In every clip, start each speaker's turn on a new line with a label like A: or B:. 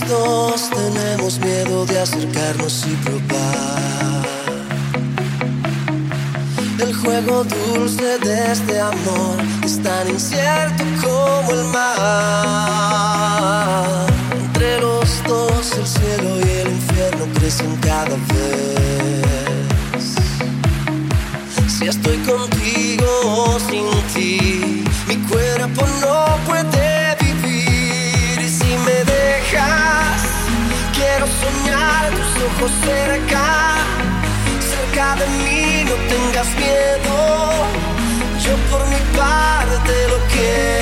A: dos tenemos miedo de acercarnos y probar el juego dulce de este amor es tan incierto como el mar. Entre los dos el cielo y el infierno crecen cada vez. Tus ojos cerca de mí, no tengas miedo. Yo por mi parte lo quiero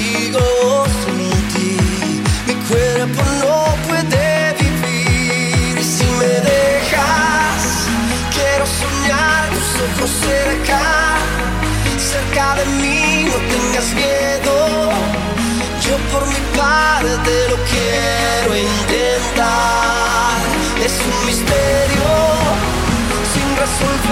A: tengas miedo, yo por mi parte lo quiero intentar. Es un misterio sin resolver.